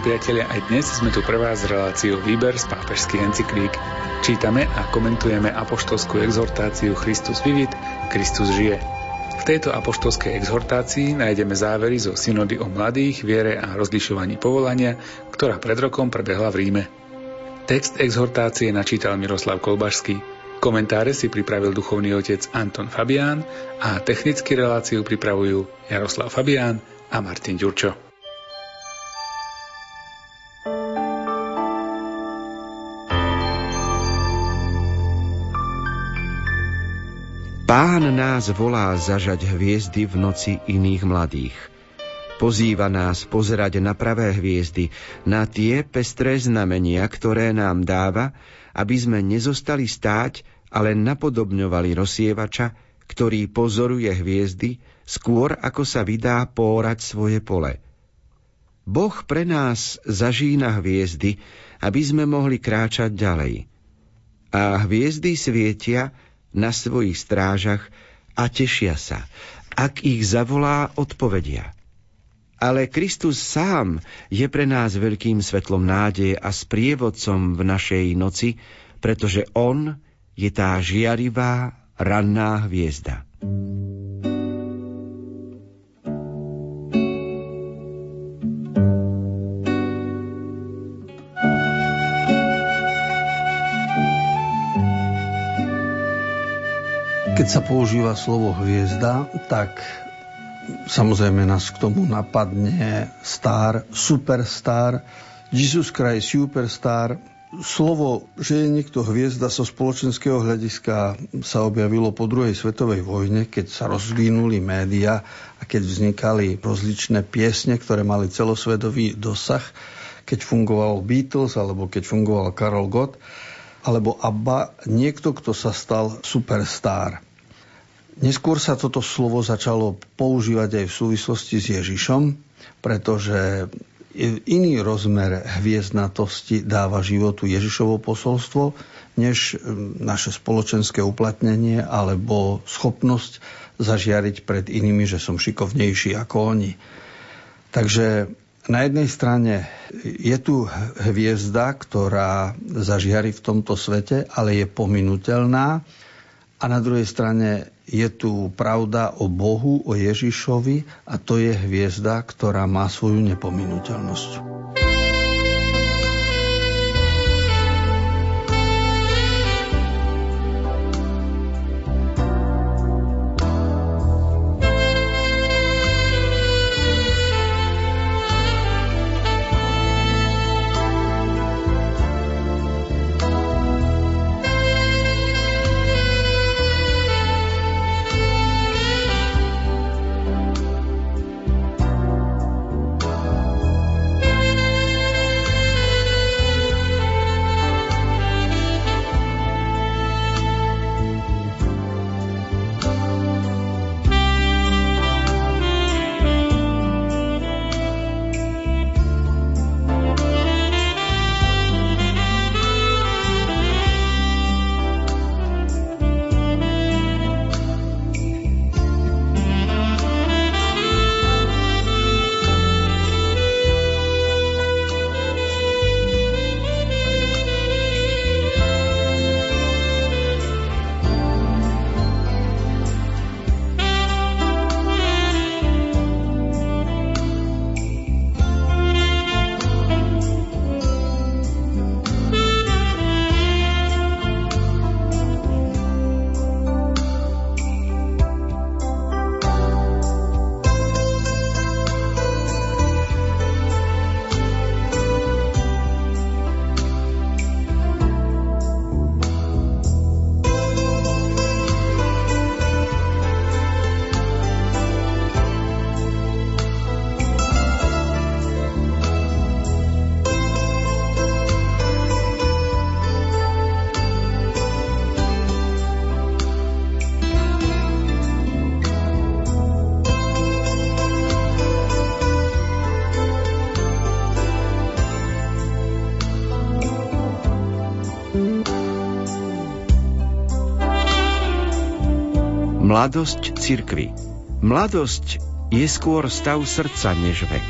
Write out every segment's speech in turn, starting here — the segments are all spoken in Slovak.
Milí priatelia, aj dnes sme tu pre vás s reláciou Výber z pápežských encyklík. Čítame a komentujeme apoštolskú exhortáciu Christus vivit, Kristus žije. V tejto apoštolskej exhortácii nájdeme závery zo synody o mladých, viere a rozlišovaní povolania, ktorá pred rokom prebehla v Ríme. Text exhortácie načítal Miroslav Kolbašský. Komentáre si pripravil duchovný otec Anton Fabián a technicky reláciu pripravujú Jaroslav Fabián a Martin Ďurčo. Pán nás volá zažať hviezdy v noci iných mladých. Pozýva nás pozerať na pravé hviezdy, na tie pestré znamenia, ktoré nám dáva, aby sme nezostali stáť, ale napodobňovali rozsievača, ktorý pozoruje hviezdy, skôr ako sa vydá pórať svoje pole. Boh pre nás zažína hviezdy, aby sme mohli kráčať ďalej. A hviezdy svietia, na svojich strážach a tešia sa. Ak ich zavolá, odpovedia. Ale Kristus sám je pre nás veľkým svetlom nádeje a sprievodcom v našej noci, pretože On je tá žiarivá ranná hviezda. Keď sa používa slovo hviezda, tak samozrejme nás k tomu napadne star, superstar, Jesus Christ superstar. Slovo, že je niekto hviezda so spoločenského hľadiska sa objavilo po druhej svetovej vojne, keď sa rozvinuli média a keď vznikali rozličné piesne, ktoré mali celosvetový dosah, keď fungoval Beatles alebo keď fungoval Karol Gott alebo Abba, niekto, kto sa stal superstar. Neskôr sa toto slovo začalo používať aj v súvislosti s Ježišom, pretože iný rozmer hviezdnatosti dáva životu Ježišovo posolstvo, než naše spoločenské uplatnenie alebo schopnosť zažiariť pred inými, že som šikovnejší ako oni. Takže na jednej strane je tu hviezda, ktorá zažiari v tomto svete, ale je pominutelná. A na druhej strane je tu pravda o Bohu, o Ježišovi a to je hviezda, ktorá má svoju nepominuteľnosť. Mladosť cirkvy Mladosť je skôr stav srdca než vek.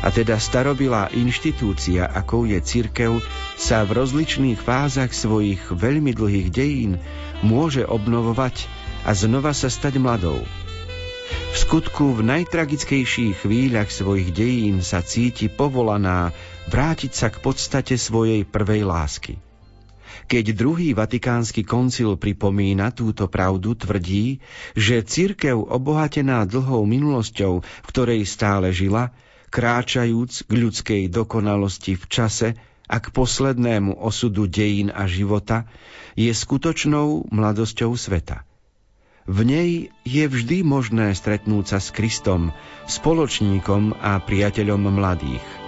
A teda starobilá inštitúcia, akou je cirkev, sa v rozličných fázach svojich veľmi dlhých dejín môže obnovovať a znova sa stať mladou. V skutku v najtragickejších chvíľach svojich dejín sa cíti povolaná vrátiť sa k podstate svojej prvej lásky. Keď druhý vatikánsky koncil pripomína túto pravdu, tvrdí, že cirkev obohatená dlhou minulosťou, v ktorej stále žila, kráčajúc k ľudskej dokonalosti v čase a k poslednému osudu dejín a života, je skutočnou mladosťou sveta. V nej je vždy možné stretnúť sa s Kristom, spoločníkom a priateľom mladých –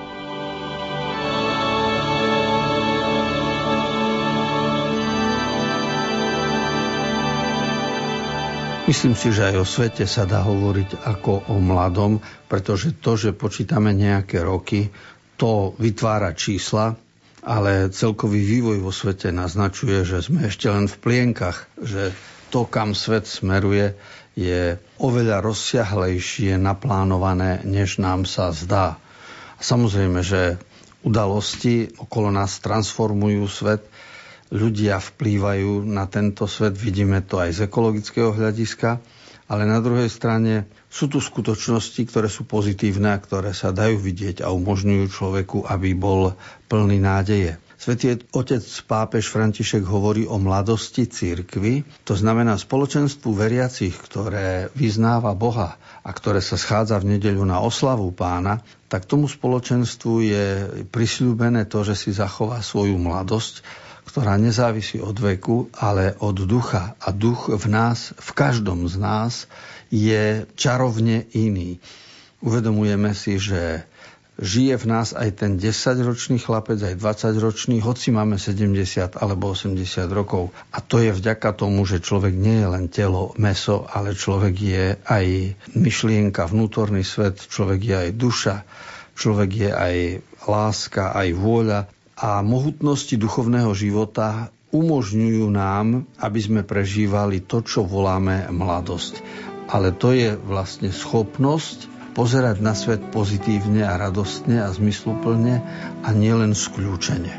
Myslím si, že aj o svete sa dá hovoriť ako o mladom, pretože to, že počítame nejaké roky, to vytvára čísla, ale celkový vývoj vo svete naznačuje, že sme ešte len v plienkach, že to, kam svet smeruje, je oveľa rozsiahlejšie naplánované, než nám sa zdá. Samozrejme, že udalosti okolo nás transformujú svet, ľudia vplývajú na tento svet, vidíme to aj z ekologického hľadiska, ale na druhej strane sú tu skutočnosti, ktoré sú pozitívne a ktoré sa dajú vidieť a umožňujú človeku, aby bol plný nádeje. Svetý otec pápež František hovorí o mladosti církvy, to znamená spoločenstvu veriacich, ktoré vyznáva Boha a ktoré sa schádza v nedeľu na oslavu pána, tak tomu spoločenstvu je prisľúbené to, že si zachová svoju mladosť ktorá nezávisí od veku, ale od ducha. A duch v nás, v každom z nás, je čarovne iný. Uvedomujeme si, že žije v nás aj ten 10-ročný chlapec, aj 20-ročný, hoci máme 70 alebo 80 rokov. A to je vďaka tomu, že človek nie je len telo, meso, ale človek je aj myšlienka, vnútorný svet, človek je aj duša, človek je aj láska, aj vôľa a mohutnosti duchovného života umožňujú nám, aby sme prežívali to, čo voláme mladosť. Ale to je vlastne schopnosť pozerať na svet pozitívne a radostne a zmysluplne a nielen skľúčene.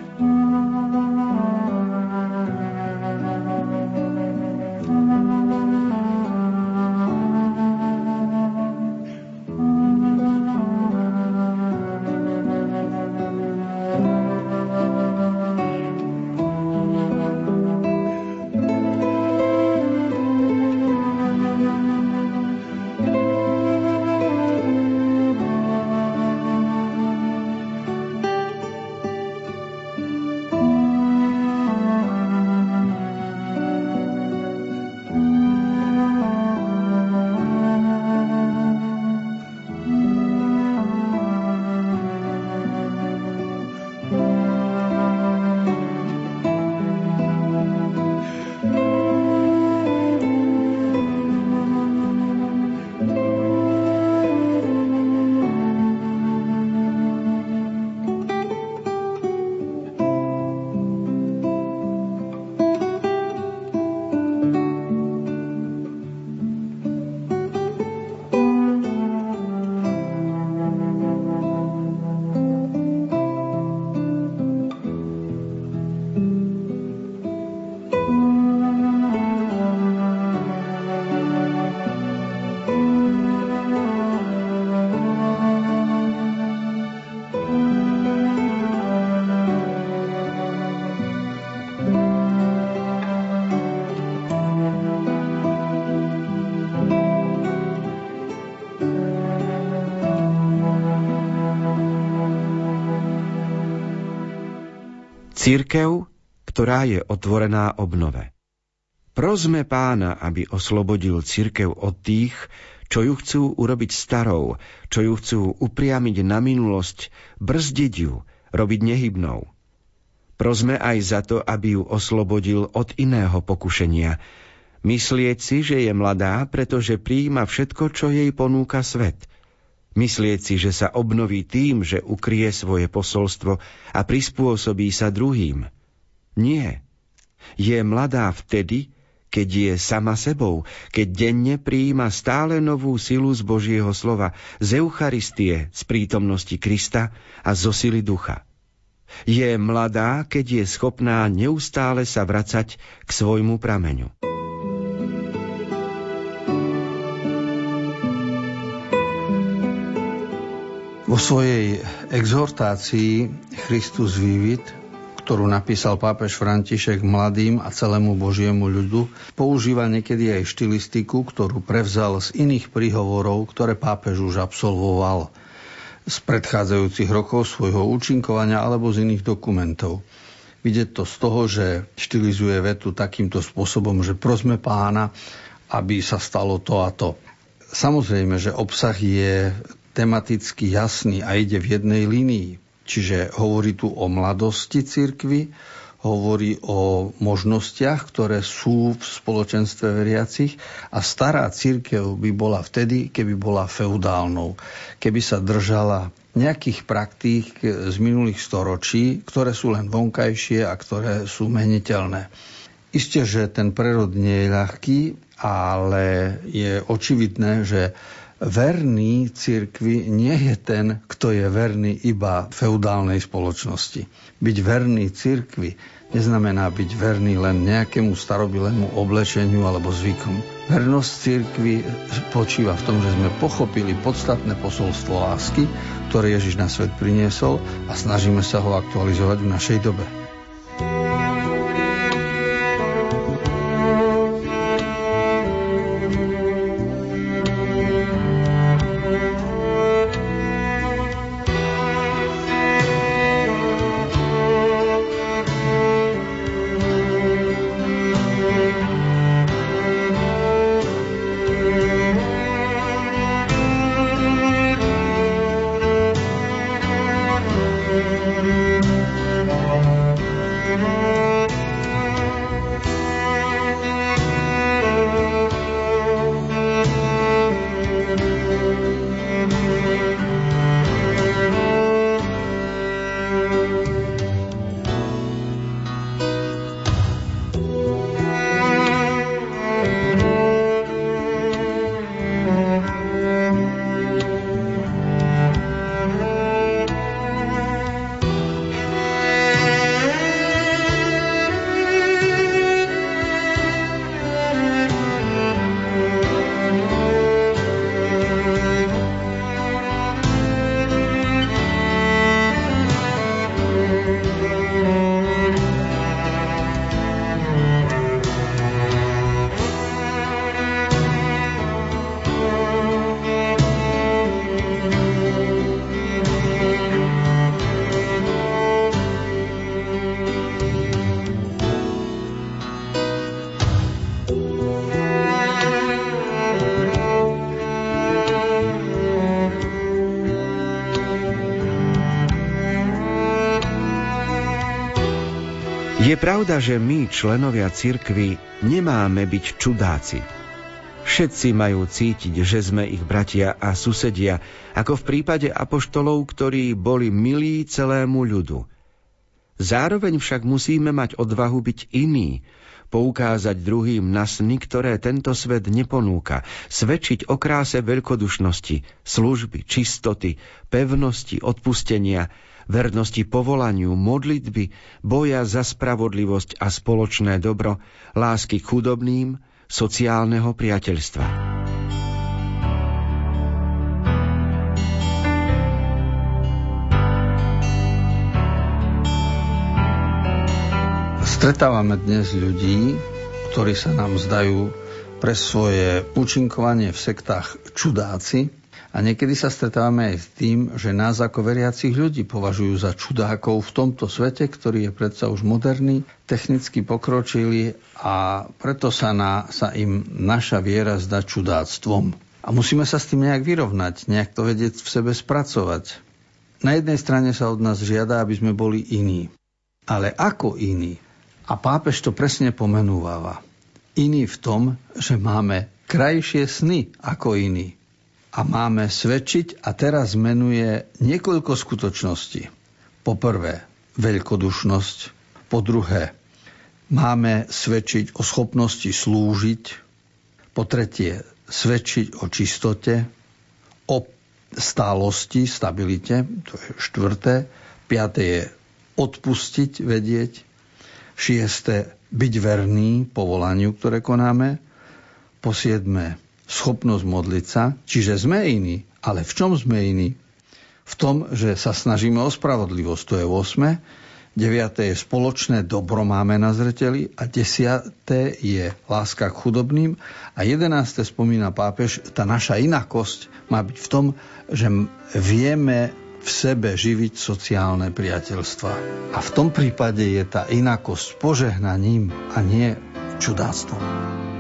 Církev, ktorá je otvorená obnove. Prosme pána, aby oslobodil církev od tých, čo ju chcú urobiť starou, čo ju chcú upriamiť na minulosť, brzdiť ju, robiť nehybnou. Prosme aj za to, aby ju oslobodil od iného pokušenia, myslieť si, že je mladá, pretože prijíma všetko, čo jej ponúka svet – Myslieť si, že sa obnoví tým, že ukrie svoje posolstvo a prispôsobí sa druhým. Nie. Je mladá vtedy, keď je sama sebou, keď denne prijíma stále novú silu z Božieho slova, z Eucharistie, z prítomnosti Krista a zo sily ducha. Je mladá, keď je schopná neustále sa vracať k svojmu prameňu. Vo svojej exhortácii Christus Vivit, ktorú napísal pápež František mladým a celému Božiemu ľudu, používa niekedy aj štilistiku, ktorú prevzal z iných príhovorov, ktoré pápež už absolvoval z predchádzajúcich rokov svojho účinkovania alebo z iných dokumentov. Vidieť to z toho, že štilizuje vetu takýmto spôsobom, že prosme pána, aby sa stalo to a to. Samozrejme, že obsah je tematicky jasný a ide v jednej línii. Čiže hovorí tu o mladosti cirkvy, hovorí o možnostiach, ktoré sú v spoločenstve veriacich a stará církev by bola vtedy, keby bola feudálnou, keby sa držala nejakých praktík z minulých storočí, ktoré sú len vonkajšie a ktoré sú meniteľné. Isté, že ten prerod nie je ľahký, ale je očividné, že verný cirkvi nie je ten, kto je verný iba feudálnej spoločnosti. Byť verný cirkvi neznamená byť verný len nejakému starobilému oblečeniu alebo zvykom. Vernosť cirkvi počíva v tom, že sme pochopili podstatné posolstvo lásky, ktoré Ježiš na svet priniesol a snažíme sa ho aktualizovať v našej dobe. Pravda, že my, členovia cirkvy, nemáme byť čudáci. Všetci majú cítiť, že sme ich bratia a susedia, ako v prípade apoštolov, ktorí boli milí celému ľudu. Zároveň však musíme mať odvahu byť iní, poukázať druhým na sny, ktoré tento svet neponúka, svedčiť o kráse veľkodušnosti, služby, čistoty, pevnosti, odpustenia, vernosti povolaniu, modlitby, boja za spravodlivosť a spoločné dobro, lásky k chudobným, sociálneho priateľstva. Stretávame dnes ľudí, ktorí sa nám zdajú pre svoje účinkovanie v sektách čudáci, a niekedy sa stretávame aj s tým, že nás ako veriacich ľudí považujú za čudákov v tomto svete, ktorý je predsa už moderný, technicky pokročilý a preto sa, na, sa im naša viera zdá čudáctvom. A musíme sa s tým nejak vyrovnať, nejak to vedieť v sebe spracovať. Na jednej strane sa od nás žiada, aby sme boli iní. Ale ako iní? A pápež to presne pomenúváva. Iný v tom, že máme krajšie sny ako iní a máme svedčiť a teraz menuje niekoľko skutočností. Po prvé, veľkodušnosť, po druhé, máme svedčiť o schopnosti slúžiť, po tretie svedčiť o čistote, o stálosti, stabilite, to je štvrté, piaté je odpustiť, vedieť, šiesté byť verný povolaniu, ktoré konáme, po siedme schopnosť modliť sa, čiže sme iní, ale v čom sme iní? V tom, že sa snažíme o spravodlivosť, to je 8. 9. je spoločné dobro máme na zreteli a 10. je láska k chudobným a 11. spomína pápež, tá naša inakosť má byť v tom, že vieme v sebe živiť sociálne priateľstva. A v tom prípade je tá inakosť požehnaním a nie čudáctvom.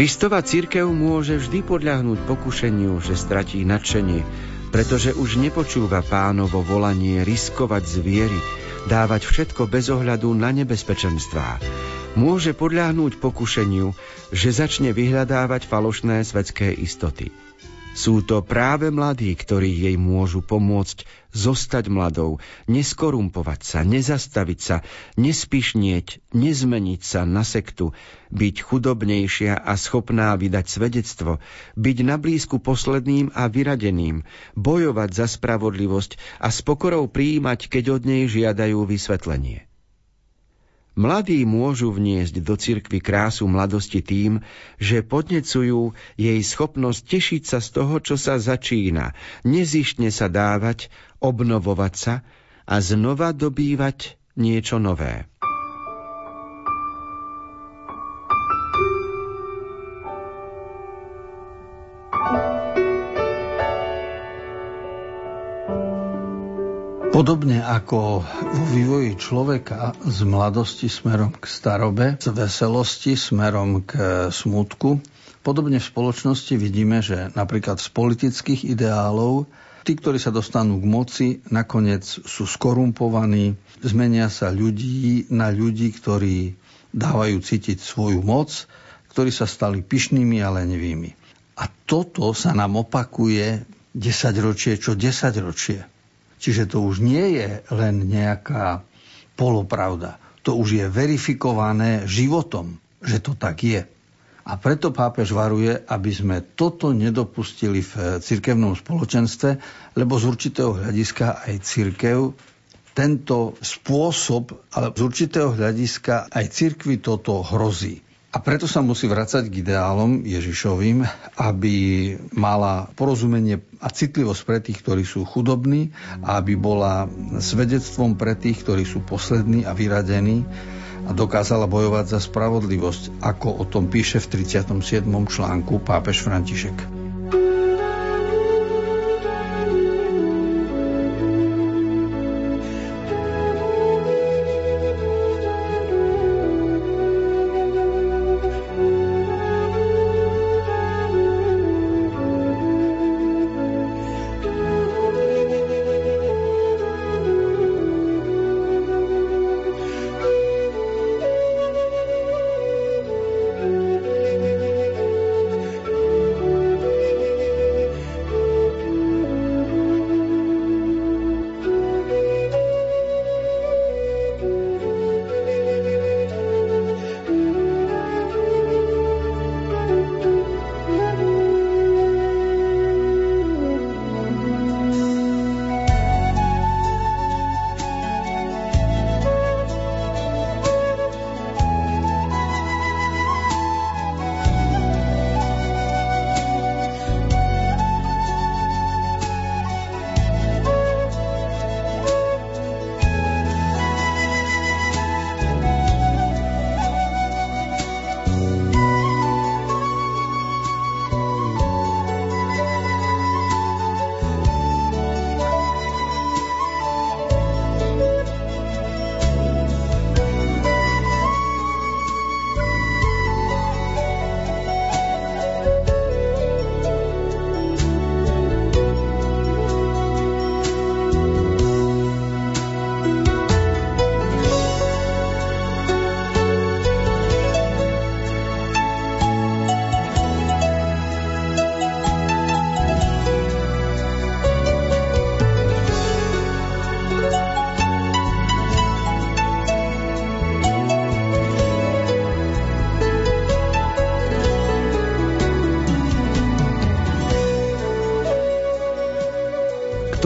Kristova církev môže vždy podľahnúť pokušeniu, že stratí nadšenie, pretože už nepočúva pánovo volanie riskovať zviery, dávať všetko bez ohľadu na nebezpečenstvá. Môže podľahnúť pokušeniu, že začne vyhľadávať falošné svetské istoty. Sú to práve mladí, ktorí jej môžu pomôcť zostať mladou, neskorumpovať sa, nezastaviť sa, nespišnieť, nezmeniť sa na sektu, byť chudobnejšia a schopná vydať svedectvo, byť na blízku posledným a vyradeným, bojovať za spravodlivosť a s pokorou prijímať, keď od nej žiadajú vysvetlenie. Mladí môžu vniesť do cirkvy krásu mladosti tým, že podnecujú jej schopnosť tešiť sa z toho, čo sa začína, nezištne sa dávať, obnovovať sa a znova dobývať niečo nové. Podobne ako vo vývoji človeka z mladosti smerom k starobe, z veselosti smerom k smutku, podobne v spoločnosti vidíme, že napríklad z politických ideálov tí, ktorí sa dostanú k moci, nakoniec sú skorumpovaní, zmenia sa ľudí na ľudí, ktorí dávajú cítiť svoju moc, ktorí sa stali pyšnými a lenivými. A toto sa nám opakuje 10 ročie čo 10 ročie. Čiže to už nie je len nejaká polopravda. To už je verifikované životom, že to tak je. A preto pápež varuje, aby sme toto nedopustili v cirkevnom spoločenstve, lebo z určitého hľadiska aj cirkev tento spôsob, ale z určitého hľadiska aj cirkvi toto hrozí. A preto sa musí vrácať k ideálom Ježišovým, aby mala porozumenie a citlivosť pre tých, ktorí sú chudobní a aby bola svedectvom pre tých, ktorí sú poslední a vyradení a dokázala bojovať za spravodlivosť, ako o tom píše v 37. článku pápež František.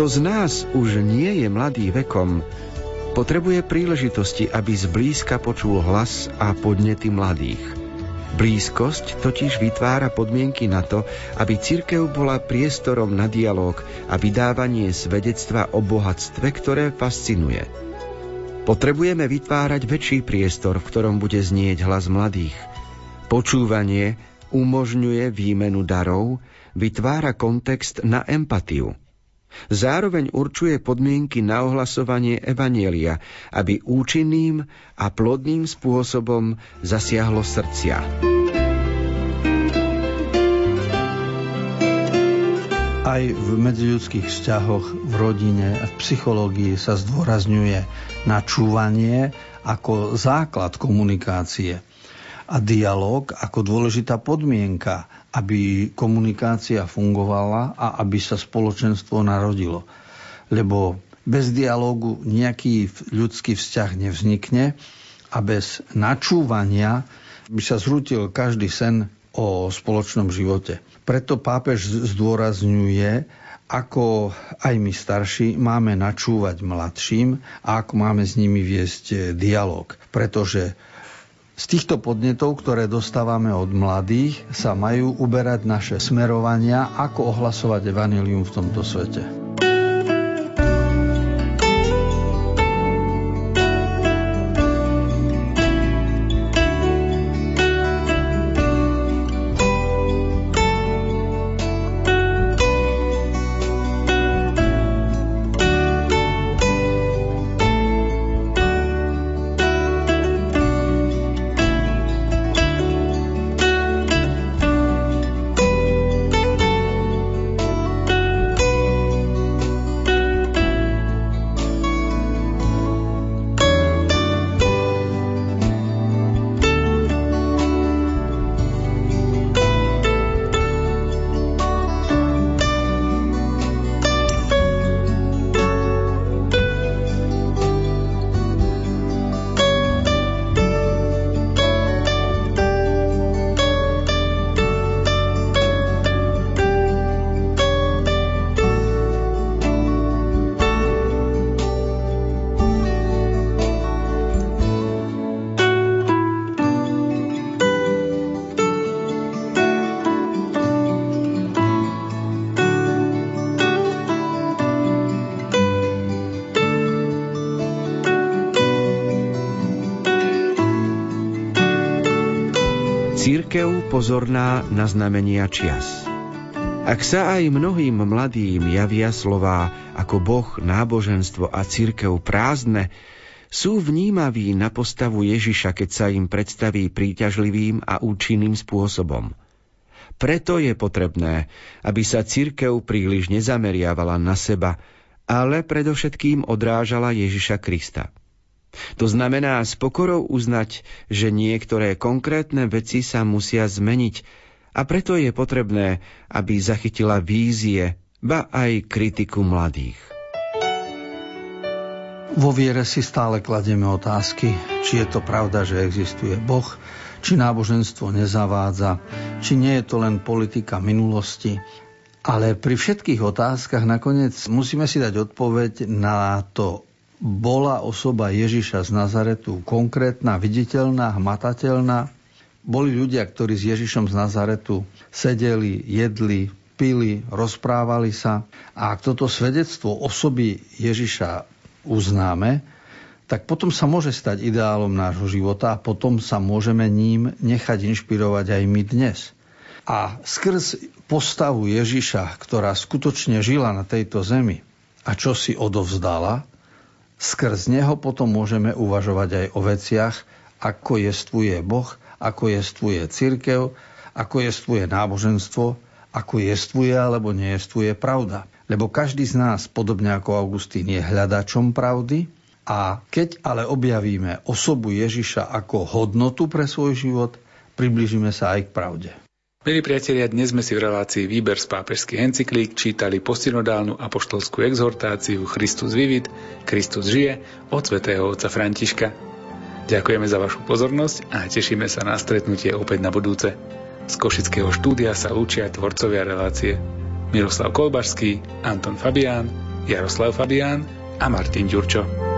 Kto z nás už nie je mladý vekom, potrebuje príležitosti, aby zblízka počul hlas a podnety mladých. Blízkosť totiž vytvára podmienky na to, aby cirkev bola priestorom na dialog a vydávanie svedectva o bohatstve, ktoré fascinuje. Potrebujeme vytvárať väčší priestor, v ktorom bude znieť hlas mladých. Počúvanie umožňuje výmenu darov, vytvára kontext na empatiu. Zároveň určuje podmienky na ohlasovanie Evanielia, aby účinným a plodným spôsobom zasiahlo srdcia. Aj v medziľudských vzťahoch, v rodine v psychológii sa zdôrazňuje načúvanie ako základ komunikácie a dialog ako dôležitá podmienka aby komunikácia fungovala a aby sa spoločenstvo narodilo. Lebo bez dialógu nejaký ľudský vzťah nevznikne a bez načúvania by sa zrútil každý sen o spoločnom živote. Preto pápež zdôrazňuje, ako aj my starší máme načúvať mladším a ako máme s nimi viesť dialog. Pretože z týchto podnetov, ktoré dostávame od mladých, sa majú uberať naše smerovania, ako ohlasovať evanilium v tomto svete. Pozorná na znamenia čias. Ak sa aj mnohým mladým javia slová ako Boh, náboženstvo a církev prázdne, sú vnímaví na postavu Ježiša, keď sa im predstaví príťažlivým a účinným spôsobom. Preto je potrebné, aby sa církev príliš nezameriavala na seba, ale predovšetkým odrážala Ježiša Krista. To znamená s pokorou uznať, že niektoré konkrétne veci sa musia zmeniť a preto je potrebné, aby zachytila vízie, ba aj kritiku mladých. Vo viere si stále kladieme otázky, či je to pravda, že existuje Boh, či náboženstvo nezavádza, či nie je to len politika minulosti, ale pri všetkých otázkach nakoniec musíme si dať odpoveď na to, bola osoba Ježiša z Nazaretu konkrétna, viditeľná, hmatateľná. Boli ľudia, ktorí s Ježišom z Nazaretu sedeli, jedli, pili, rozprávali sa. A ak toto svedectvo osoby Ježiša uznáme, tak potom sa môže stať ideálom nášho života a potom sa môžeme ním nechať inšpirovať aj my dnes. A skrz postavu Ježiša, ktorá skutočne žila na tejto zemi a čo si odovzdala, Skrz neho potom môžeme uvažovať aj o veciach, ako jestvuje Boh, ako jestvuje církev, ako jestvuje náboženstvo, ako jestvuje alebo nejestvuje pravda. Lebo každý z nás, podobne ako Augustín, je hľadačom pravdy a keď ale objavíme osobu Ježiša ako hodnotu pre svoj život, približíme sa aj k pravde. Milí priatelia, dnes sme si v relácii Výber z pápežských encyklík čítali postinodálnu apoštolskú exhortáciu Christus vivit, Kristus žije od svätého otca Františka. Ďakujeme za vašu pozornosť a tešíme sa na stretnutie opäť na budúce. Z Košického štúdia sa učia tvorcovia relácie Miroslav Kolbašský, Anton Fabián Jaroslav Fabián a Martin Ďurčo.